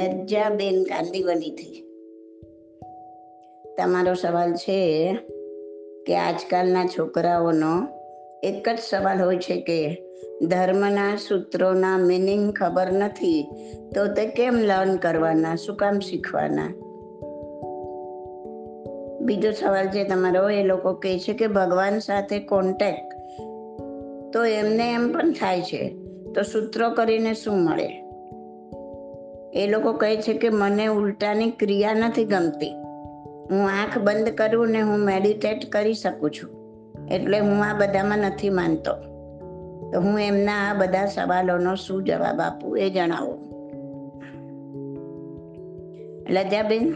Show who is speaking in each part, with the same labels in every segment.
Speaker 1: લજ્જાબેન કાંદીવલીથી તમારો સવાલ છે કે આજકાલના છોકરાઓનો એક જ સવાલ હોય છે કે ધર્મના સૂત્રોના મિનિંગ ખબર નથી તો તે કેમ લર્ન કરવાના, શું કામ શીખવાના? બીજો સવાલ છે તમારો એ લોકો કહે છે કે ભગવાન સાથે કોન્ટેક્ટ તો એમને એમ પણ થાય છે. તો સૂત્રો કરીને શું મળે? એ લોકો કહે છે કે મને ઉલટાની ક્રિયા નથી ગમતી. હું આંખ બંધ કરું ને હું મેડિટેટ કરી શકું છું. એટલે હું આ બધામાં નથી માનતો. તો હું એમના આ બધા સવાલોનો શું જવાબ આપું એ જણાવો. લજાબેન,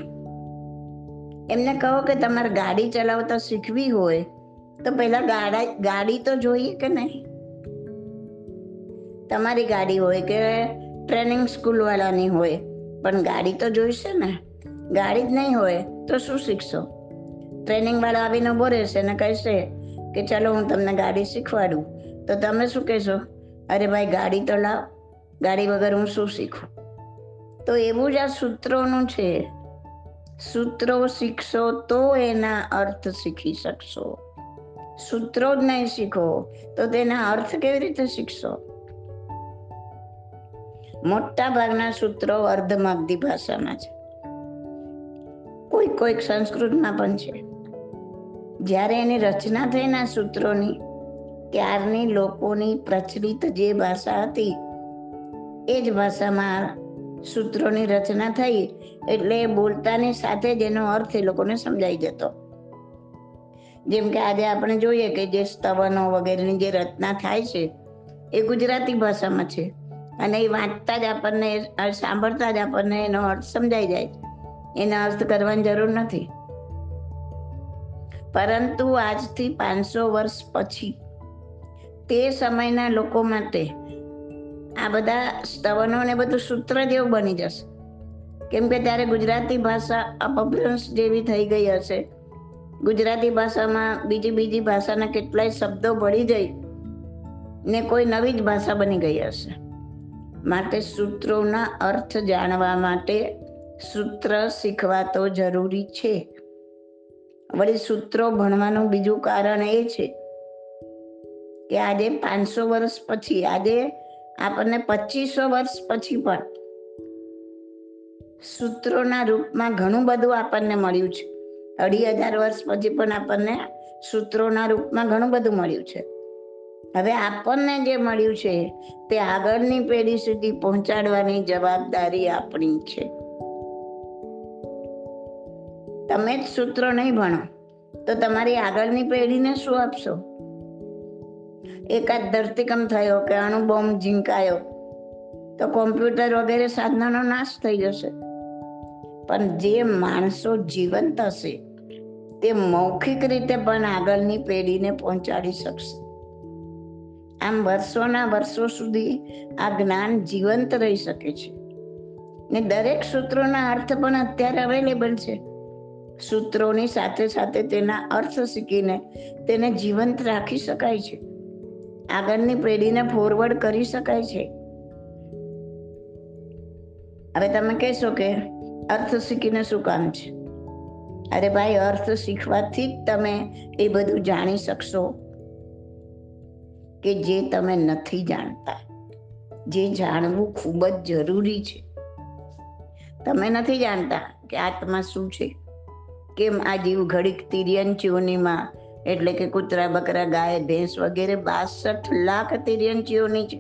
Speaker 1: એમને કહો કે તમારે ગાડી ચલાવતા શીખવી હોય, તો પહેલા ગાડા, ગાડી તો જોઈએ કે નહીં? તમારી ગાડી હોય કે ટ્રેનિંગ સ્કૂલવાળાની હોય. પણ ગાડી તો જોઈશે ને? ગાડી જ નહીં હોય, તો શું શીખશો? ટ્રેનિંગવાળા આવીને ઊભો રહેશે ને કહેશે કે ચાલો હું તમને ગાડી શીખવાડું. તો તમે શું કહેશો? અરે ભાઈ, ગાડી તો લાવ. ગાડી વગર હું શું શીખું? તો એવું જ આ સૂત્રોનું છે. સૂત્રો શીખશો તો એના અર્થ શીખી શકશો. સૂત્રો જ નહીં શીખો, તો તેના અર્થ કેવી રીતે શીખશો? મોટા ભાગના સૂત્રો અર્ધમાગધી ભાષામાં છે. કોઈ કોઈક સંસ્કૃતમાં પણ છે. જ્યારે એની રચના થઈના સૂત્રોની, ત્યારની લોકોની પ્રચલિત જે ભાષા હતી, એ જ ભાષામાં સૂત્રોની રચના થઈ, એટલે બોલતાની સાથે જ એનો અર્થ એ લોકોને સમજાઈ જતો. જેમ કે આજે આપણે જોઈએ કે જે સ્તવનો વગેરેની જે રચના થાય છે, એ ગુજરાતી ભાષામાં છે. અને એ વાંચતા જ આપણને સાંભળતા જ આપણને એનો અર્થ સમજાઈ જાય. એનો અર્થ કરવાની જરૂર નથી. પરંતુ આજથી પાંચસો વર્ષ પછી, તે સમયના લોકો માટે આ બધા સ્તવનો ને બધું સૂત્ર જેવું બની જશે. કેમ કે ત્યારે ગુજરાતી ભાષા અપભ્રંશ જેવી થઈ ગઈ હશે. ગુજરાતી ભાષામાં બીજી બીજી ભાષાના કેટલાય શબ્દો ભળી જઈ ને કોઈ નવી જ ભાષા બની ગઈ હશે. માટે સૂત્રોના અર્થ જાણવા માટે સૂત્ર શીખવા તો જરૂરી છે. વળી સૂત્રો ભણવાનું બીજું કારણ એ છે કે આજે પાંચસો વર્ષ પછી, આજે આપણને પચીસો વર્ષ પછી પણ સૂત્રોના રૂપમાં ઘણું બધું આપણને મળ્યું છે. અઢી હજાર વર્ષ પછી પણ આપણને સૂત્રોના રૂપમાં ઘણું બધું મળ્યું છે. હવે આપણને જે મળ્યું છે તે આગળની પેઢી સુધી પહોંચાડવાની જવાબદારી આપણી છે. તમે જ સૂત્રો નહીં ભણો, તો તમારી આગળની પેઢીને શું આપશો? એકાદ ધરતીકંપ થયો કે અણુબોમ્બ ઝીંકાયો, તો કોમ્પ્યુટર વગેરે સાધનોનો નાશ થઈ જશે. પણ જે માણસો જીવંત હશે, તે મૌખિક રીતે પણ આગળની પેઢીને પહોંચાડી શકશે. આમ વર્ષોના વર્ષો સુધી આ જ્ઞાન જીવંત રહી શકે છે. ને દરેક સૂત્રોના અર્થ પણ અત્યારે અવેલેબલ છે. સૂત્રોની સાથે સાથે તેના અર્થ શીખીને તેને જીવંત રાખી શકાય છે. આગળની પેઢીને ફોરવર્ડ કરી શકાય છે. હવે તમે કહેશો કે અર્થ શીખીને શું કામ છે? અરે ભાઈ, અર્થ શીખવાથી જ તમે એ બધું જાણી શકશો. કે જે તમે નથી જાણતા. જે જાણવું ખૂબ જ જરૂરી છે. તમે નથી જાણતા કે આત્મા શું છે? કેમ આ જીવ ઘડીક તિર્યન ચીઓનીમાં એટલે કે કૂતરા, બકરા, ગાય, ભેંસ વગેરે બાસઠ લાખ તિર્યન ચીઓની છે.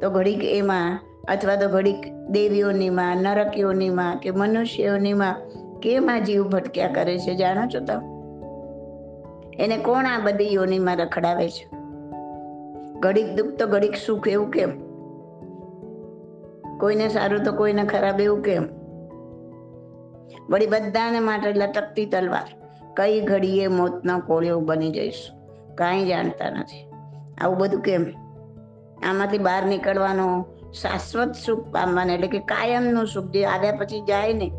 Speaker 1: તો ઘડીક એમાં અથવા તો ઘડીક દેવીઓનીમાં, નરકીઓનીમાં કે મનુષ્યોનીમાં કેમ આ જીવ ભટક્યા કરે છે? જાણો છો તમે? એને કોણ આ બધી યોનીમાં રખડાવે છે? ઘડીક દુઃખ તો ઘડીક સુખ એવું કેમ? કોઈને સારું તો કોઈને ખરાબ એવું કેમ? વળી બધાને માટે લટકતી તલવાર. કઈ ઘડીએ મોતનો કોળિયો બની જઈશું. કાંઈ જાણતા નથી. આવું બધું કેમ? આમાંથી બહાર નીકળવાનો શાશ્વત સુખ પામવાનો, એટલે કે કાયમનું સુખ જે આવ્યા પછી જાય ને,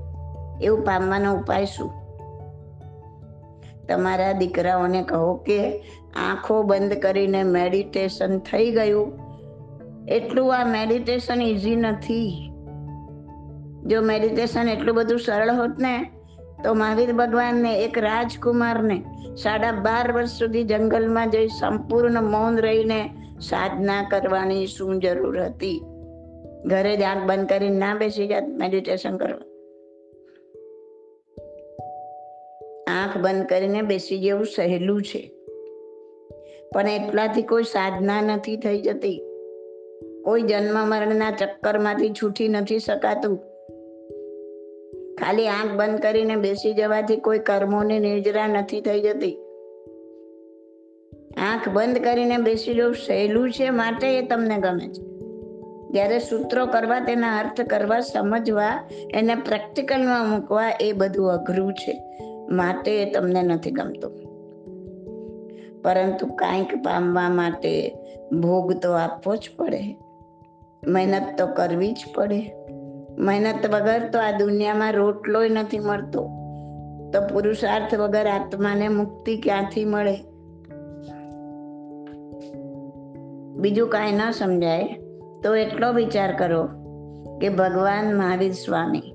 Speaker 1: એવું પામવાનો ઉપાય શું? તમારા દીકરાઓને કહો કે આંખો બંધ કરીને મેડિટેશન થઈ ગયું. એટલું આ મેડિટેશન ઇઝી નથી. જો મેડિટેશન એટલું બધું સરળ હોત ને, તો મહાવીર ભગવાનને, એક રાજકુમારને સાડા બાર વર્ષ સુધી જંગલમાં જઈ સંપૂર્ણ મૌન રહીને સાધના કરવાની શું જરૂર હતી? ઘરે જ આંખ બંધ કરીને ના બેસી જાત મેડિટેશન કરવા. આંખ બંધ કરીને બેસી જેવું સહેલું છે. પણ એટલાથી કોઈ સાધના નથી થઈ જતી. કોઈ જન્મ મરણના ચક્કરમાંથી છૂટી નથી શકાતું. ખાલી આંખ બંધ કરીને બેસી જવાથી કોઈ કર્મોની નિર્જરા નથી થઈ જતી. આંખ બંધ કરીને બેસી જવું સહેલું છે માટે એ તમને ગમે છે. જ્યારે સૂત્રો કરવા તેના અર્થ કરવા સમજવા એને પ્રેક્ટિકલમાં મૂકવા એ બધું અઘરું છે. માટે તમને નથી ગમતું. પરંતુ કાંઈક પામવા માટે ભોગ તો આપવો જ પડે. મહેનત તો કરવી જ પડે. મહેનત વગર તો આ દુનિયામાં રોટલોય નથી મળતો. તો પુરુષાર્થ વગર આત્માને મુક્તિ ક્યાંથી મળે? બીજું કાંઈ ન સમજાય, તો એટલો વિચાર કરો કે ભગવાન મહાવીર સ્વામી,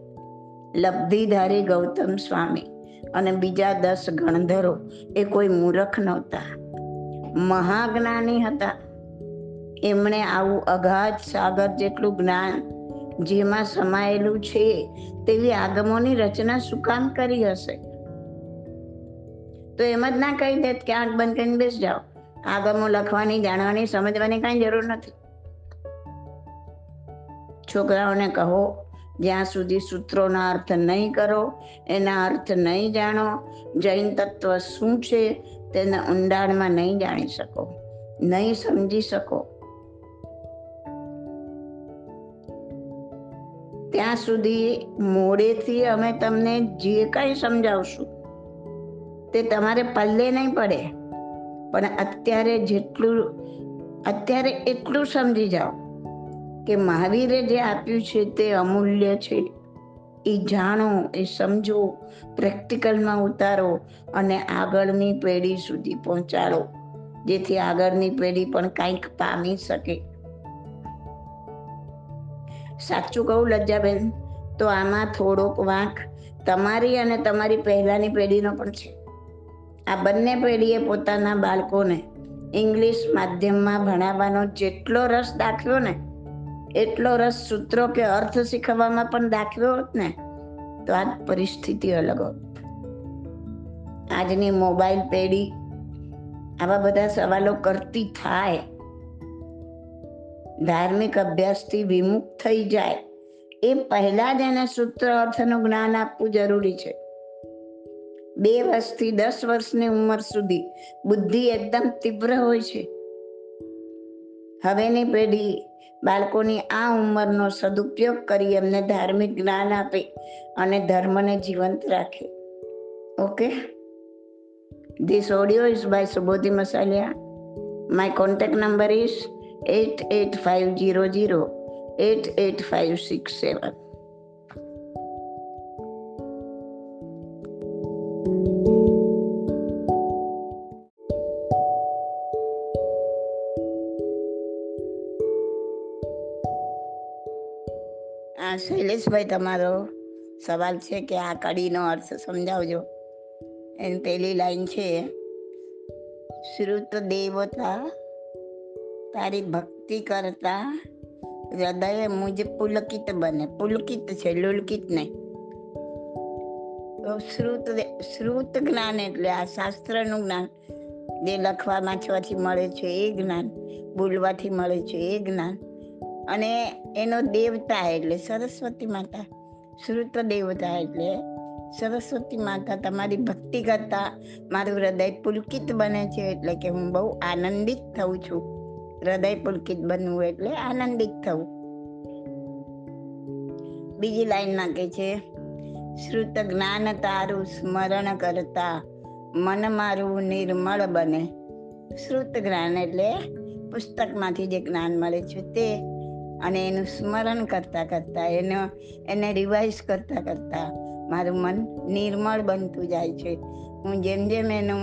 Speaker 1: લબ્ધિધારી ગૌતમ સ્વામી. અને બીજા દસ ગણધરો એ કોઈ મૂર્ખ નહોતા. મહાજ્ઞાની હતા. એમણે આવું અગાધ સાગર જેટલું જ્ઞાન જેમાં સમાયેલું છે તેવી આગમોની રચના શું કામ કરી હશે? તો એમ જ ના કહી દેત કે આંખ બંધ કરીને બેસ જાઓ. આગમો લખવાની, જાણવાની, સમજવાની કાંઈ જરૂર નથી. છોકરાઓને કહો જ્યાં સુધી સૂત્રોના અર્થ નહીં કરો, એના અર્થ નહીં જાણો, જૈન તત્વ શું છે તેને ઊંડાણમાં નહીં જાણી શકો, નહીં સમજી શકો. ત્યાં સુધી મોડેથી અમે તમને જે કાંઈ સમજાવશું, તે તમારે પલ્લે નહીં પડે. પણ અત્યારે જેટલું, અત્યારે એટલું સમજી જાઓ. કે મહાવીરે જે આપ્યું છે તે અમૂલ્ય છે. એ જાણો, એ સમજો, પ્રેક્ટિકલમાં ઉતારો અને આગળની પેઢી સુધી પહોંચાડો, જેથી આગળની પેઢી પણ કંઈક પામી શકે. સાચું કહું લજ્જાબેન, તો આમાં થોડોક વાંક તમારી અને તમારી પહેલાની પેઢીનો પણ છે. આ બંને પેઢીએ પોતાના બાળકોને ઇંગ્લિશ માધ્યમમાં ભણાવવાનો જેટલો રસ દાખવ્યો ને એટલો રસ સૂત્રો કે અર્થ શીખવવામાં પણ દાખવ્યો હોત ને, તો આ પરિસ્થિતિ અલગ હોત. આજની મોબાઈલ પેઢી આવા બધા સવાલો કરતી થાય. ધાર્મિક અભ્યાસથી વિમુખ થઈ જાય. એ પહેલા જ એને સૂત્ર અર્થનું જ્ઞાન આપવું જરૂરી છે. બે વર્ષથી દસ વર્ષની ઉંમર સુધી બુદ્ધિ એકદમ તીવ્ર હોય છે. હવેની પેઢી બાળકોની આ ઉંમરનો સદુપયોગ કરી એમને ધાર્મિક જ્ઞાન આપે અને ધર્મને જીવંત રાખે. Okay? This audio is by Subodhi Masaliya my contact number is eight eight five zero zero eight eight five six seven Shaileshbhai, તમારો સવાલ છે કે આ કડીનો અર્થ સમજાવજો. એની પહેલી લાઈન છે, શ્રુત દેવતા તારી ભક્તિ કરતા હૃદય મુજ પુલકિત બને. પુલકિત છે, લુલકિત નહીં. તો શ્રુત શ્રુત જ્ઞાન એટલે આ શાસ્ત્રનું જ્ઞાન જે લખવા વાંચવાથી મળે છે એ જ્ઞાન, બોલવાથી મળે છે એ જ્ઞાન. અને એનો દેવતા એટલે સરસ્વતી માતા, શ્રુત દેવતા એટલે સરસ્વતી માતા તમારી ભક્તિ કરતા મારું હૃદય પુલકિત બને છે એટલે કે હું બહુ આનંદિત થઉં છું. હૃદય પુલકિત બનવું એટલે આનંદિત થવું બીજી લાઈનમાં કે છે, શ્રુત જ્ઞાન તારું સ્મરણ કરતા મન મારું નિર્મળ બને. શ્રુત જ્ઞાન એટલે પુસ્તકમાંથી જે જ્ઞાન મળે છે તે અને એનું સ્મરણ કરતા કરતા, એનો, એને રિવાઇઝ કરતા કરતા મારું મન નિર્મળ બનતું જાય છે. હું જેમ જેમ એનું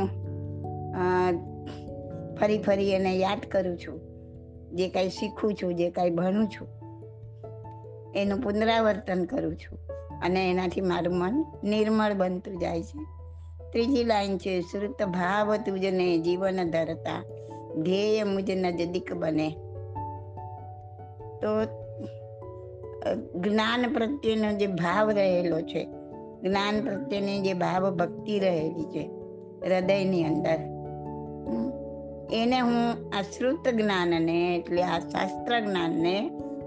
Speaker 1: ફરી ફરી એને યાદ કરું છું, જે કાંઈ શીખું છું, જે કાંઈ ભણું છું, એનું પુનરાવર્તન કરું છું અને એનાથી મારું મન નિર્મળ બનતું જાય છે. ત્રીજી લાઈન છે, શ્રુત ભાવ તુજને જીવન ધરતા, ધ્યેય મુજ નજદીક બને તો જ્ઞાન પ્રત્યેનો જે ભાવ રહેલો છે, જ્ઞાન પ્રત્યેની જે ભાવ ભક્તિ રહેલી છે, હૃદયની અંદર એને હું આ શ્રુત જ્ઞાનને એટલે આ શાસ્ત્ર જ્ઞાનને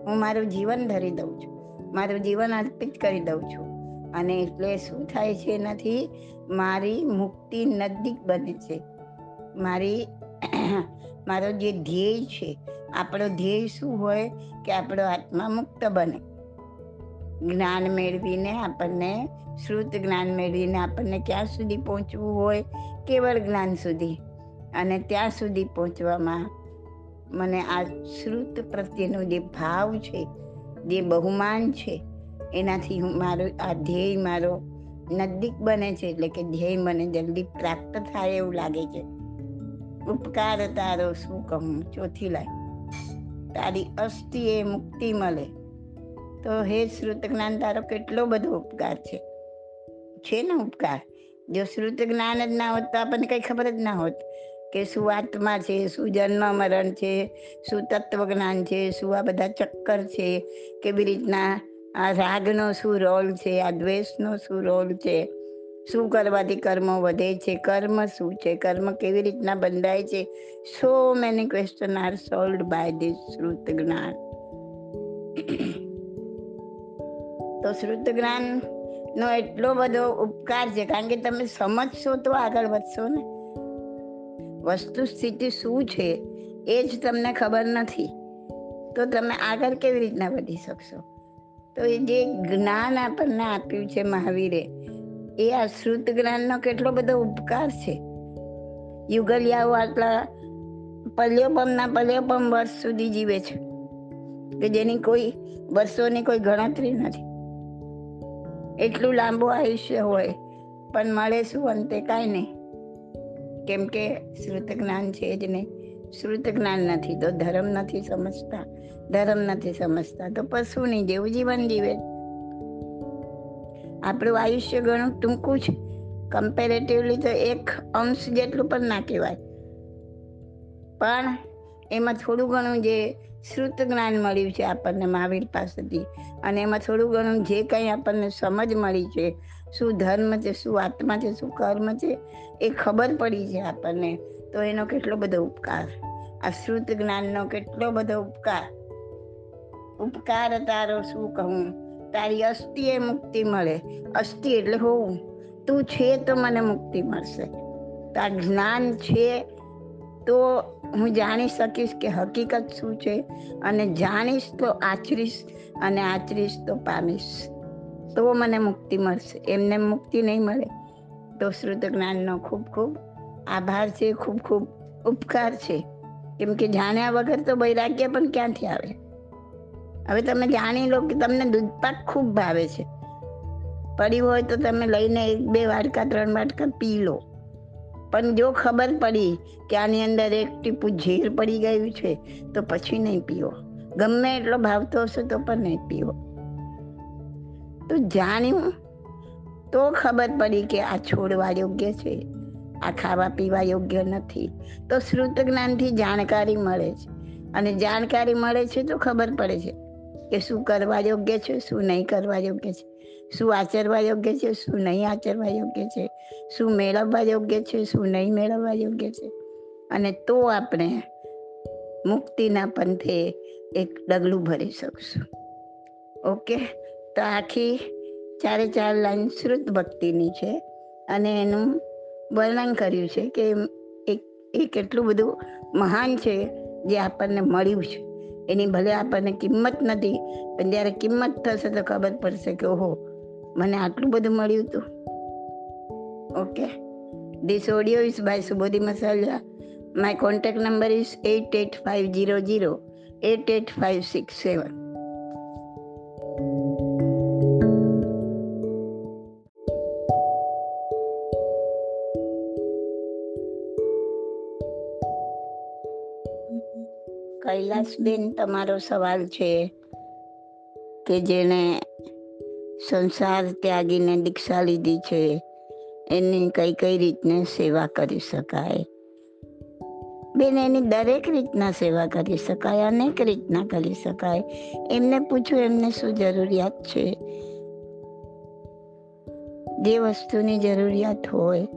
Speaker 1: હું મારું જીવન ધરી દઉં છું, મારું જીવન અર્પિત કરી દઉં છું. અને એટલે શું થાય છે એનાથી મારી મુક્તિ નજીક બને છે. મારી મારો જે ધ્યેય છે, આપણો ધ્યેય શું હોય કે આપણો આત્મા મુક્ત બને. જ્ઞાન મેળવીને આપણને, શ્રુત જ્ઞાન મેળવીને આપણને ક્યાં સુધી પહોંચવું હોય? કેવળ જ્ઞાન સુધી. અને ત્યાં સુધી પહોંચવામાં મને આ શ્રુત પ્રત્યેનો જે ભાવ છે, જે બહુમાન છે, એનાથી હું મારો, આ ધ્યેય મારો નજીક બને છે, એટલે કે ધ્યેય મને જલ્દી પ્રાપ્ત થાય એવું લાગે છે. ઉપકાર તારો શું કહું? ચોથી લાઈન. તારી અસ્થિ એ મુક્તિ મળે તો હે શ્રુત જ્ઞાન તારો કેટલો બધો ઉપકાર છે. છે ને ઉપકાર? જો શ્રુત જ્ઞાન જ ના હોત તો આપણને કઈ ખબર જ ના હોત કે શું આત્મા છે, શું જન્મ મરણ છે, શું તત્વ છે, શું આ બધા ચક્કર છે, કેવી રીતના આ રાગનો શું રોલ છે, આ દ્વેષનો શું રોલ છે? શું કરવાથી કર્મ વધે છે? કર્મ શું છે? કર્મ કેવી રીતના બંધાય છે? So many question are solve by this શ્રુત જ્ઞાન તો શ્રુત જ્ઞાન નો એટલો બધો ઉપકાર છે, કારણ કે તમે સમજશો તો આગળ વધશો ને. વસ્તુ સ્થિતિ શું છે એ જ તમને ખબર નથી. તો તમે આગળ કેવી રીતના વધી શકશો? તો એ જે જ્ઞાન આપણને આપ્યું છે મહાવીરે એ આ શ્રુત જ્ઞાનનો કેટલો બધો ઉપકાર છે. યુગલિયાઓ આટલા પલ્યોપમના પલ્યોપમ વર્ષ સુધી જીવે છે, કે જેની કોઈ વર્ષોની કોઈ ગણતરી નથી. એટલું લાંબુ આયુષ્ય હોય, પણ મળે શું અંતે કાંઈ નહીં. કેમ કે શ્રુત જ્ઞાન છે જ નહીં. શ્રુત જ્ઞાન નથી તો ધર્મ નથી સમજતા, ધર્મ નથી સમજતા તો પશુની જેવું જીવન જીવે. આપણું આયુષ્ય ઘણું ટૂંકું છે. કમ્પેરેટિવલી તો એક અંશ જેટલું પણ ના કહેવાય. પણ એમાં થોડું ઘણું જે શ્રુત જ્ઞાન મળ્યું છે આપણને મહાવીર પાસેથી અને એમાં થોડું ઘણું જે કંઈ આપણને સમજ મળી છે, શું ધર્મ છે, શું આત્મા છે, શું કર્મ છે, એ ખબર પડી છે આપણને. તો એનો કેટલો બધો ઉપકાર. આ શ્રુત જ્ઞાનનો કેટલો બધો ઉપકાર. ઉપકાર તારો શું કહું? તારી અસ્થિ એ મુક્તિ મળે. અસ્થિ એટલે હોવું. તું છે તો મને મુક્તિ મળશે. તાર જ્ઞાન છે તો હું જાણી શકીશ કે હકીકત શું છે અને જાણીશ તો આચરીશ અને આચરીશ તો પામીશ. તો મને મુક્તિ મળશે. એમને મુક્તિ નહીં મળે. તો શ્રુત જ્ઞાનનો ખૂબ ખૂબ આભાર છે. ખૂબ ખૂબ ઉપકાર છે. કેમ કે જાણ્યા વગર તો વૈરાગ્ય પણ ક્યાંથી આવે? હવે તમે જાણી લો કે તમને દૂધપાક ખૂબ ભાવે છે. પડ્યું હોય તો તમે લઈને એક, બે વાટકા ત્રણ વાટકા પી લો. પણ જો ખબર પડી કે આની અંદર એક ટીપું ઝેર પડી ગયું છે, તો પછી નહીં પીવો. ગમે એટલો ભાવતો હશે તો પણ નહીં પીવો. તો જાણ્યું તો ખબર પડી કે આ છોડવા યોગ્ય છે, આ ખાવા પીવા યોગ્ય નથી. તો શ્રુત જ્ઞાનથી જાણકારી મળે છે. અને જાણકારી મળે છે તો ખબર પડે છે. કે શું કરવા યોગ્ય છે, શું નહીં કરવા યોગ્ય છે? શું આચરવા યોગ્ય છે, શું નહીં આચરવા યોગ્ય છે? શું મેળવવા યોગ્ય છે, શું નહીં મેળવવા યોગ્ય છે? અને તો આપણે મુક્તિના પંથે એક ડગલું ભરી શકશું. ઓકે? તો આખી ચારે ચાર લાઈન શ્રુત ભક્તિની છે. અને એનું વર્ણન કર્યું છે કે એ કેટલું બધું મહાન છે જે આપણને મળ્યું છે. એની ભલે આપણને કિંમત નથી, પણ જ્યારે કિંમત થશે તો ખબર પડશે કે ઓહો, મને આટલું બધું મળ્યું હતું okay. This audio is by Subodhi Masala my contact number is eight eight five zero zero eight eight five six seven Kailasben તમારો સવાલ છે કે જેણે સંસાર ત્યાગીને દીક્ષા લીધી છે, એની કઈ કઈ રીતને સેવા કરી શકાય? બેન, એની દરેક રીતના સેવા કરી શકાય, અનેક રીતના કરી શકાય. એમને પૂછું, એમને શું જરૂરિયાત છે? જે વસ્તુની જરૂરિયાત હોય,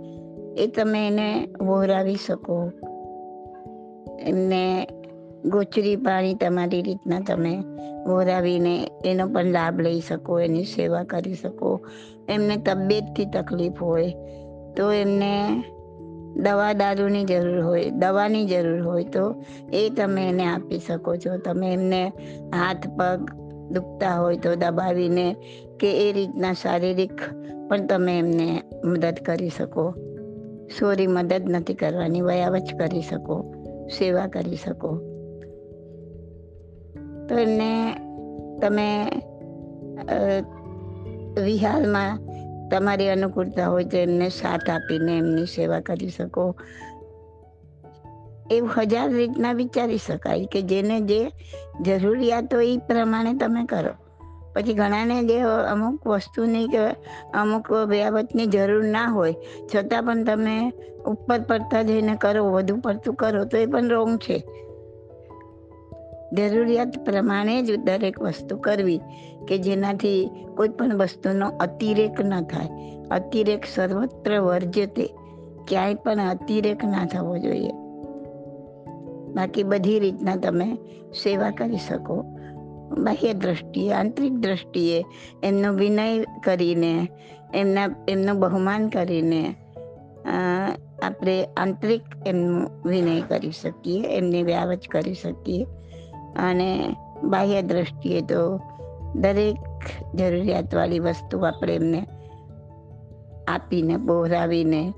Speaker 1: એ તમે એને વહોરાવી શકો. એમને ગોચરી પાણી તમારી રીતના તમે વહોરાવીને એનો પણ લાભ લઈ શકો, એની સેવા કરી શકો. એમને તબિયતથી તકલીફ હોય તો એમને દવા દારૂની જરૂર હોય, દવાની જરૂર હોય તો એ તમે એને આપી શકો છો. તમે એમને હાથ પગ દુખતા હોય તો દબાવીને કે એ રીતના શારીરિક પણ તમે એમને મદદ કરી શકો. સોરી, મદદ નથી કરવાની વયાવચ કરી શકો, સેવા કરી શકો. તો એમને તમે વિહારમાં તમારી અનુકૂળતા હોય તો એમને સાથ આપીને એમની સેવા કરી શકો. એવું હજાર રીતના વિચારી શકાય કે જેને જે જરૂરિયાત એ પ્રમાણે તમે કરો. પછી ઘણાને જે અમુક વસ્તુની કે અમુક વ્યાવતની જરૂર ના હોય, છતાં પણ તમે ઉપર પડતા જઈને કરો, વધુ પડતું કરો, તો એ પણ રોંગ છે. જરૂરિયાત પ્રમાણે જ દરેક વસ્તુ કરવી કે જેનાથી કોઈ પણ વસ્તુનો અતિરેક ન થાય. અતિરેક સર્વત્ર વર્જતે. ક્યાંય પણ અતિરેક ના થવો જોઈએ. બાકી બધી રીતના તમે સેવા કરી શકો. બાહ્ય દ્રષ્ટિએ, આંતરિક દ્રષ્ટિએ એમનો વિનય કરીને, એમના, એમનું બહુમાન કરીને આપણે આંતરિક એમનું વિનય કરી શકીએ, એમની વ્યાવચ કરી શકીએ. અને બાહ્ય દ્રષ્ટિએ તો દરેક જરૂરિયાતવાળી વસ્તુ આપણે એમને આપીને, બોહરાવીને,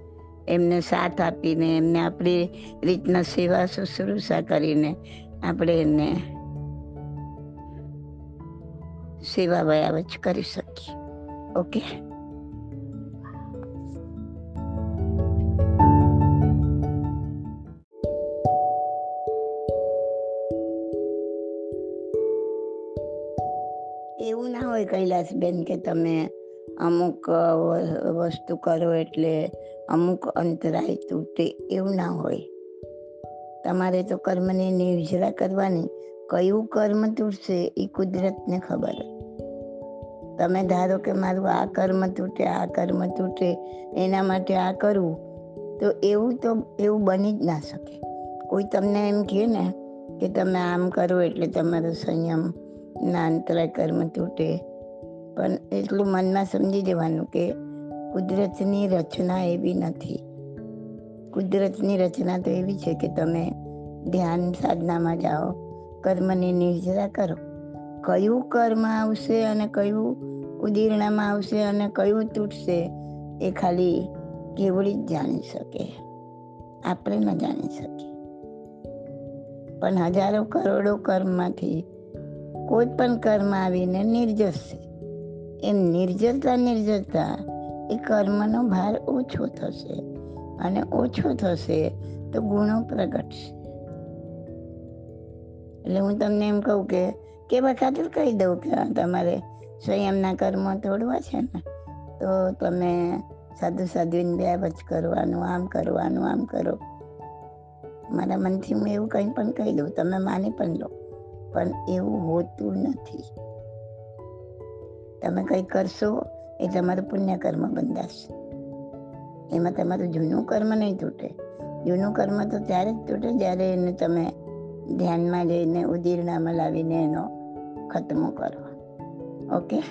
Speaker 1: એમને સાથ આપીને, એમને આપણી રીતના સેવા શુશ્રૂષા કરીને આપણે એમને સેવા વયાવચ કરી શકીએ. ઓકે? હોય કૈલાસબેન કે તમે અમુક વસ્તુ કરો એટલે અમુક અંતરાય તૂટે એવું ના હોય. તમારે તો કર્મની નિર્જરા કરવાની કયું કર્મ તૂટશે એ કુદરતને ખબર. તમે ધારો કે મારું આ કર્મ તૂટે, આ કર્મ તૂટે, એના માટે આ કરવું તો એવું તો, એવું બની જ ના શકે. કોઈ તમને એમ કહે ને કે તમે આમ કરો એટલે તમારો સંયમ, ના અંતરાય કર્મ તૂટે પણ એટલું મનમાં સમજી જવાનું કે કુદરતની રચના એવી નથી. કુદરતની રચના તો એવી છે કે તમે ધ્યાન સાધનામાં જાઓ, કર્મની નિર્જરા કરો. કયું કર્મ આવશે અને કયું ઉદીર્ણામાં આવશે અને કયું તૂટશે એ ખાલી કેવડી જ જાણી શકે. આપણે ન જાણી શકીએ. પણ હજારો કરોડો કર્મમાંથી કોઈ પણ કર્મ આવીને નિર્જરશે એમ નિર્જરતા નિર્જરતા એ કર્મનો ભાર ઓછો થશે અને ઓછો થશે તો ગુણો પ્રગટશે. એટલે હું તમને એમ કહું કે કેવા ખાતર કહી દઉં કે તમારે સંયમના કર્મ તોડવા છે ને, તો તમે સાધુ સાધુને બે વચ કરવાનું, આમ કરવાનું, આમ કરો. મારા મનથી હું એવું કંઈ પણ કહી દઉં, તમે માની પણ લો, પણ એવું હોતું નથી. તમે કંઈ કરશો એ તમારું પુણ્ય કર્મ બંધાશે. એમાં તમારું જૂનું કર્મ નહીં તૂટે. જૂનું કર્મ તો ત્યારે જ તૂટે જ્યારે એને તમે ધ્યાનમાં લઈને, ઉદીરણામાં લાવીને એનો ખતમો કરો. ઓકે?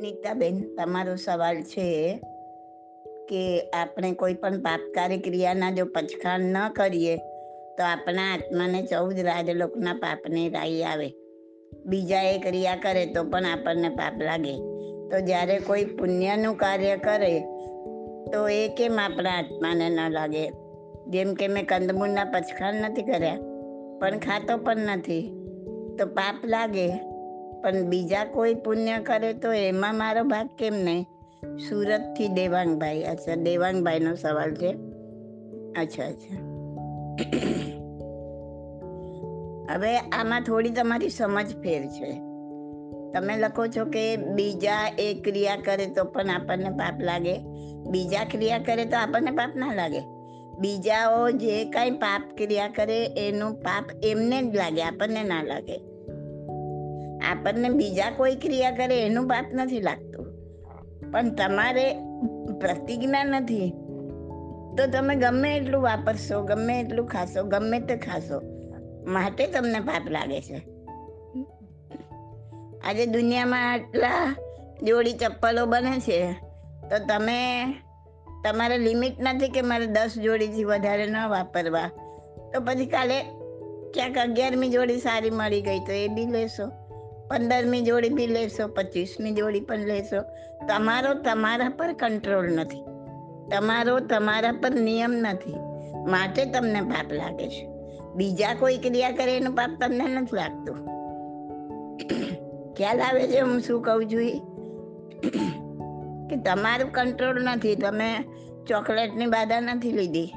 Speaker 1: નીતાબેન, તમારો સવાલ છે કે આપણે કોઈ પણ પાપકારી ક્રિયાના જો પચખાણ ન કરીએ, તો આપણા આત્માને ચૌદ રાજલોકના પાપની રાઈ આવે. બીજા એ ક્રિયા કરે તો પણ આપણને પાપ લાગે. તો જ્યારે કોઈ પુણ્યનું કાર્ય કરે, તો એ કેમ આપણા આત્માને ન લાગે? જેમ કે મેં કંદમૂળના પચખાણ નથી કર્યા, પણ ખાતો પણ નથી. તો પાપ લાગે. પણ બીજા કોઈ પુણ્ય કરે તો એમાં મારો ભાગ કેમ નહીં? સુરતથી દેવાંગભાઈ. અચ્છા, દેવાંગભાઈનો સવાલ છે? અચ્છા અચ્છા. હવે આમાં થોડી તમારી સમજ ફેર છે. તમે લખો છો કે બીજા એ ક્રિયા કરે તો પણ આપણને પાપ લાગે. બીજા ક્રિયા કરે તો આપણને પાપ ના લાગે. બીજાઓ જે કાંઈ પાપ ક્રિયા કરે એનું પાપ એમને જ લાગે, આપણને ના લાગે. આપણને બીજા કોઈ ક્રિયા કરે એનું પાપ નથી લાગતું. પણ તમારે પ્રતિજ્ઞા નથી. તો તમે ગમે એટલું વાપરશો, ગમે એટલું ખાશો, ગમે તે ખાશો, માટે તમને પાપ લાગે છે. આજે દુનિયામાં આટલા જોડી ચપ્પલો બને છે, તો તમે તમારે લિમિટ નથી કે મારે દસ જોડીથી વધારે ન વાપરવા. તો પછી કાલે ક્યાંક અગિયારમી જોડી સારી મળી ગઈ તો એ બી લેશો. પંદરમી જોડી બી લેશો, પચીસમી જોડી પણ લેશો. તમારો તમારા પર કંટ્રોલ નથી. તમારો તમારા પર નિયમ નથી. માટે તમને પાપ લાગે છે. બીજા કોઈ ક્રિયા કરે એનું પાપ તમને નથી લાગતું. ખ્યાલ આવે છે હું શું કહું છું કે તમારું કંટ્રોલ નથી. તમે ચોકલેટની બાધા નથી લીધી.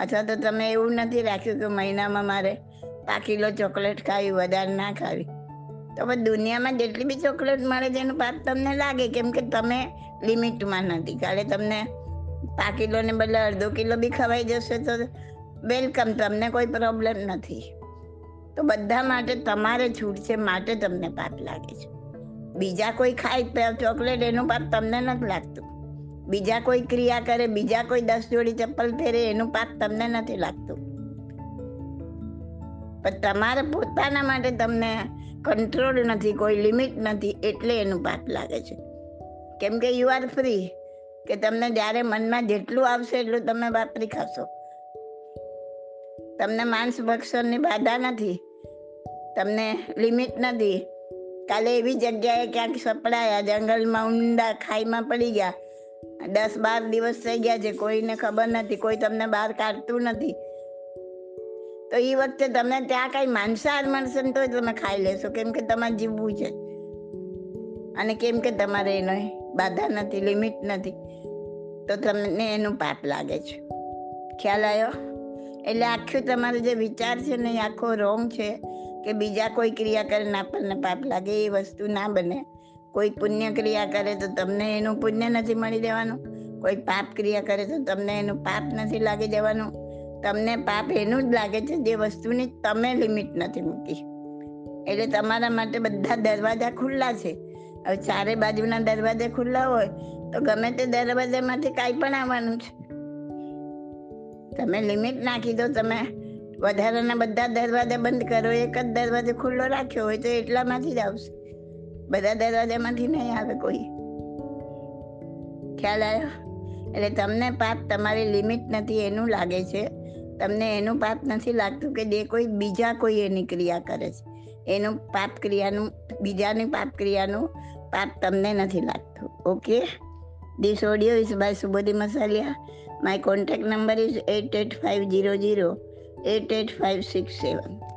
Speaker 1: અથવા તો તમે એવું નથી રાખ્યું કે મહિનામાં મારે પાંચ કિલો ચોકલેટ ખાવી, વધારે ના ખાવી. તો હવે દુનિયામાં જેટલી બી ચોકલેટ મળે છે એનું પાપ તમને લાગે, કેમ કે તમે લિમિટમાં નથી. કાલે તમને પાંચ કિલોને બદલે અડધો કિલો બી ખવાઈ જશે તો વેલકમ, તમને કોઈ પ્રોબ્લેમ નથી. તો બધા માટે તમારે છૂટ છે, માટે તમને પાપ લાગે છે. બીજા કોઈ ખાય ચોકલેટ, એનું પાપ તમને નથી લાગતું. બીજા કોઈ ક્રિયા કરે, બીજા કોઈ દસ જોડી ચપ્પલ પહેરે, એનું પાપ તમને નથી લાગતું. પણ તમારે પોતાના માટે તમને કંટ્રોલ નથી, કોઈ લિમિટ નથી, એટલે એનું પાપ લાગે છે. કેમ કે યુ આર ફ્રી કે તમને જ્યારે મનમાં જેટલું આવશે એટલું તમે વાપરી ખાશો. તમને માંસ ભક્ષણની બાધા નથી. તમને લિમિટ નથી. કાલે એવી જગ્યાએ ક્યાંક સપડાયા, જંગલમાં ઊંડા ખાઈમાં પડી ગયા. દસ બાર દિવસ થઈ ગયા છે, કોઈને ખબર નથી, કોઈ તમને બહાર કાઢતું નથી. તો એ વખતે તમને ત્યાં કાંઈ માંસાહાર મળશે ને તો તમે ખાઈ લેશો. કેમ કે તમારે જીવવું છે. અને કેમ કે તમારે એનો બાધા નથી, લિમિટ નથી. તો તમને એનું પાપ લાગે છે. ખ્યાલ આવ્યો? એટલે આખું તમારો જે વિચાર છે ને, એ આખો રોંગ છે કે બીજા કોઈ ક્રિયા કરે ને આપણને પાપ લાગે, એ વસ્તુ ના બને. કોઈ પુણ્ય ક્રિયા કરે તો તમને એનું પુણ્ય નથી મળી દેવાનું કોઈ પાપ ક્રિયા કરે તો તમને એનું પાપ નથી લાગી જવાનું તમને પાપ એનું જ લાગે છે, જે વસ્તુની તમે લિમિટ નથી મૂકી. એટલે તમારા માટે બધા દરવાજા ખુલ્લા છે. હવે ચારે બાજુના દરવાજા ખુલ્લા હોય, તો ગમે તે દરવાજામાંથી કાંઈ પણ આવવાનું છે. તમે લિમિટ નાખી દો, તમે વધારાના બધા દરવાજા બંધ કરો, એક જ દરવાજો ખુલ્લો રાખ્યો હોય તો એટલામાંથી જ આવશે. બધા દરવાજામાંથી નહીં આવે કોઈ. ખ્યાલ આવ્યો? એટલે તમને પાપ તમારી લિમિટ નથી, એનું લાગે છે. તમને એનું પાપ નથી લાગતું કે જે કોઈ બીજા કોઈ એની ક્રિયા કરે છે એનું પાપ ક્રિયાનું, બીજાની પાપ ક્રિયાનું પાપ તમને નથી લાગતું okay This audio is by Subodhi Masalia. My contact number is 88500 88567.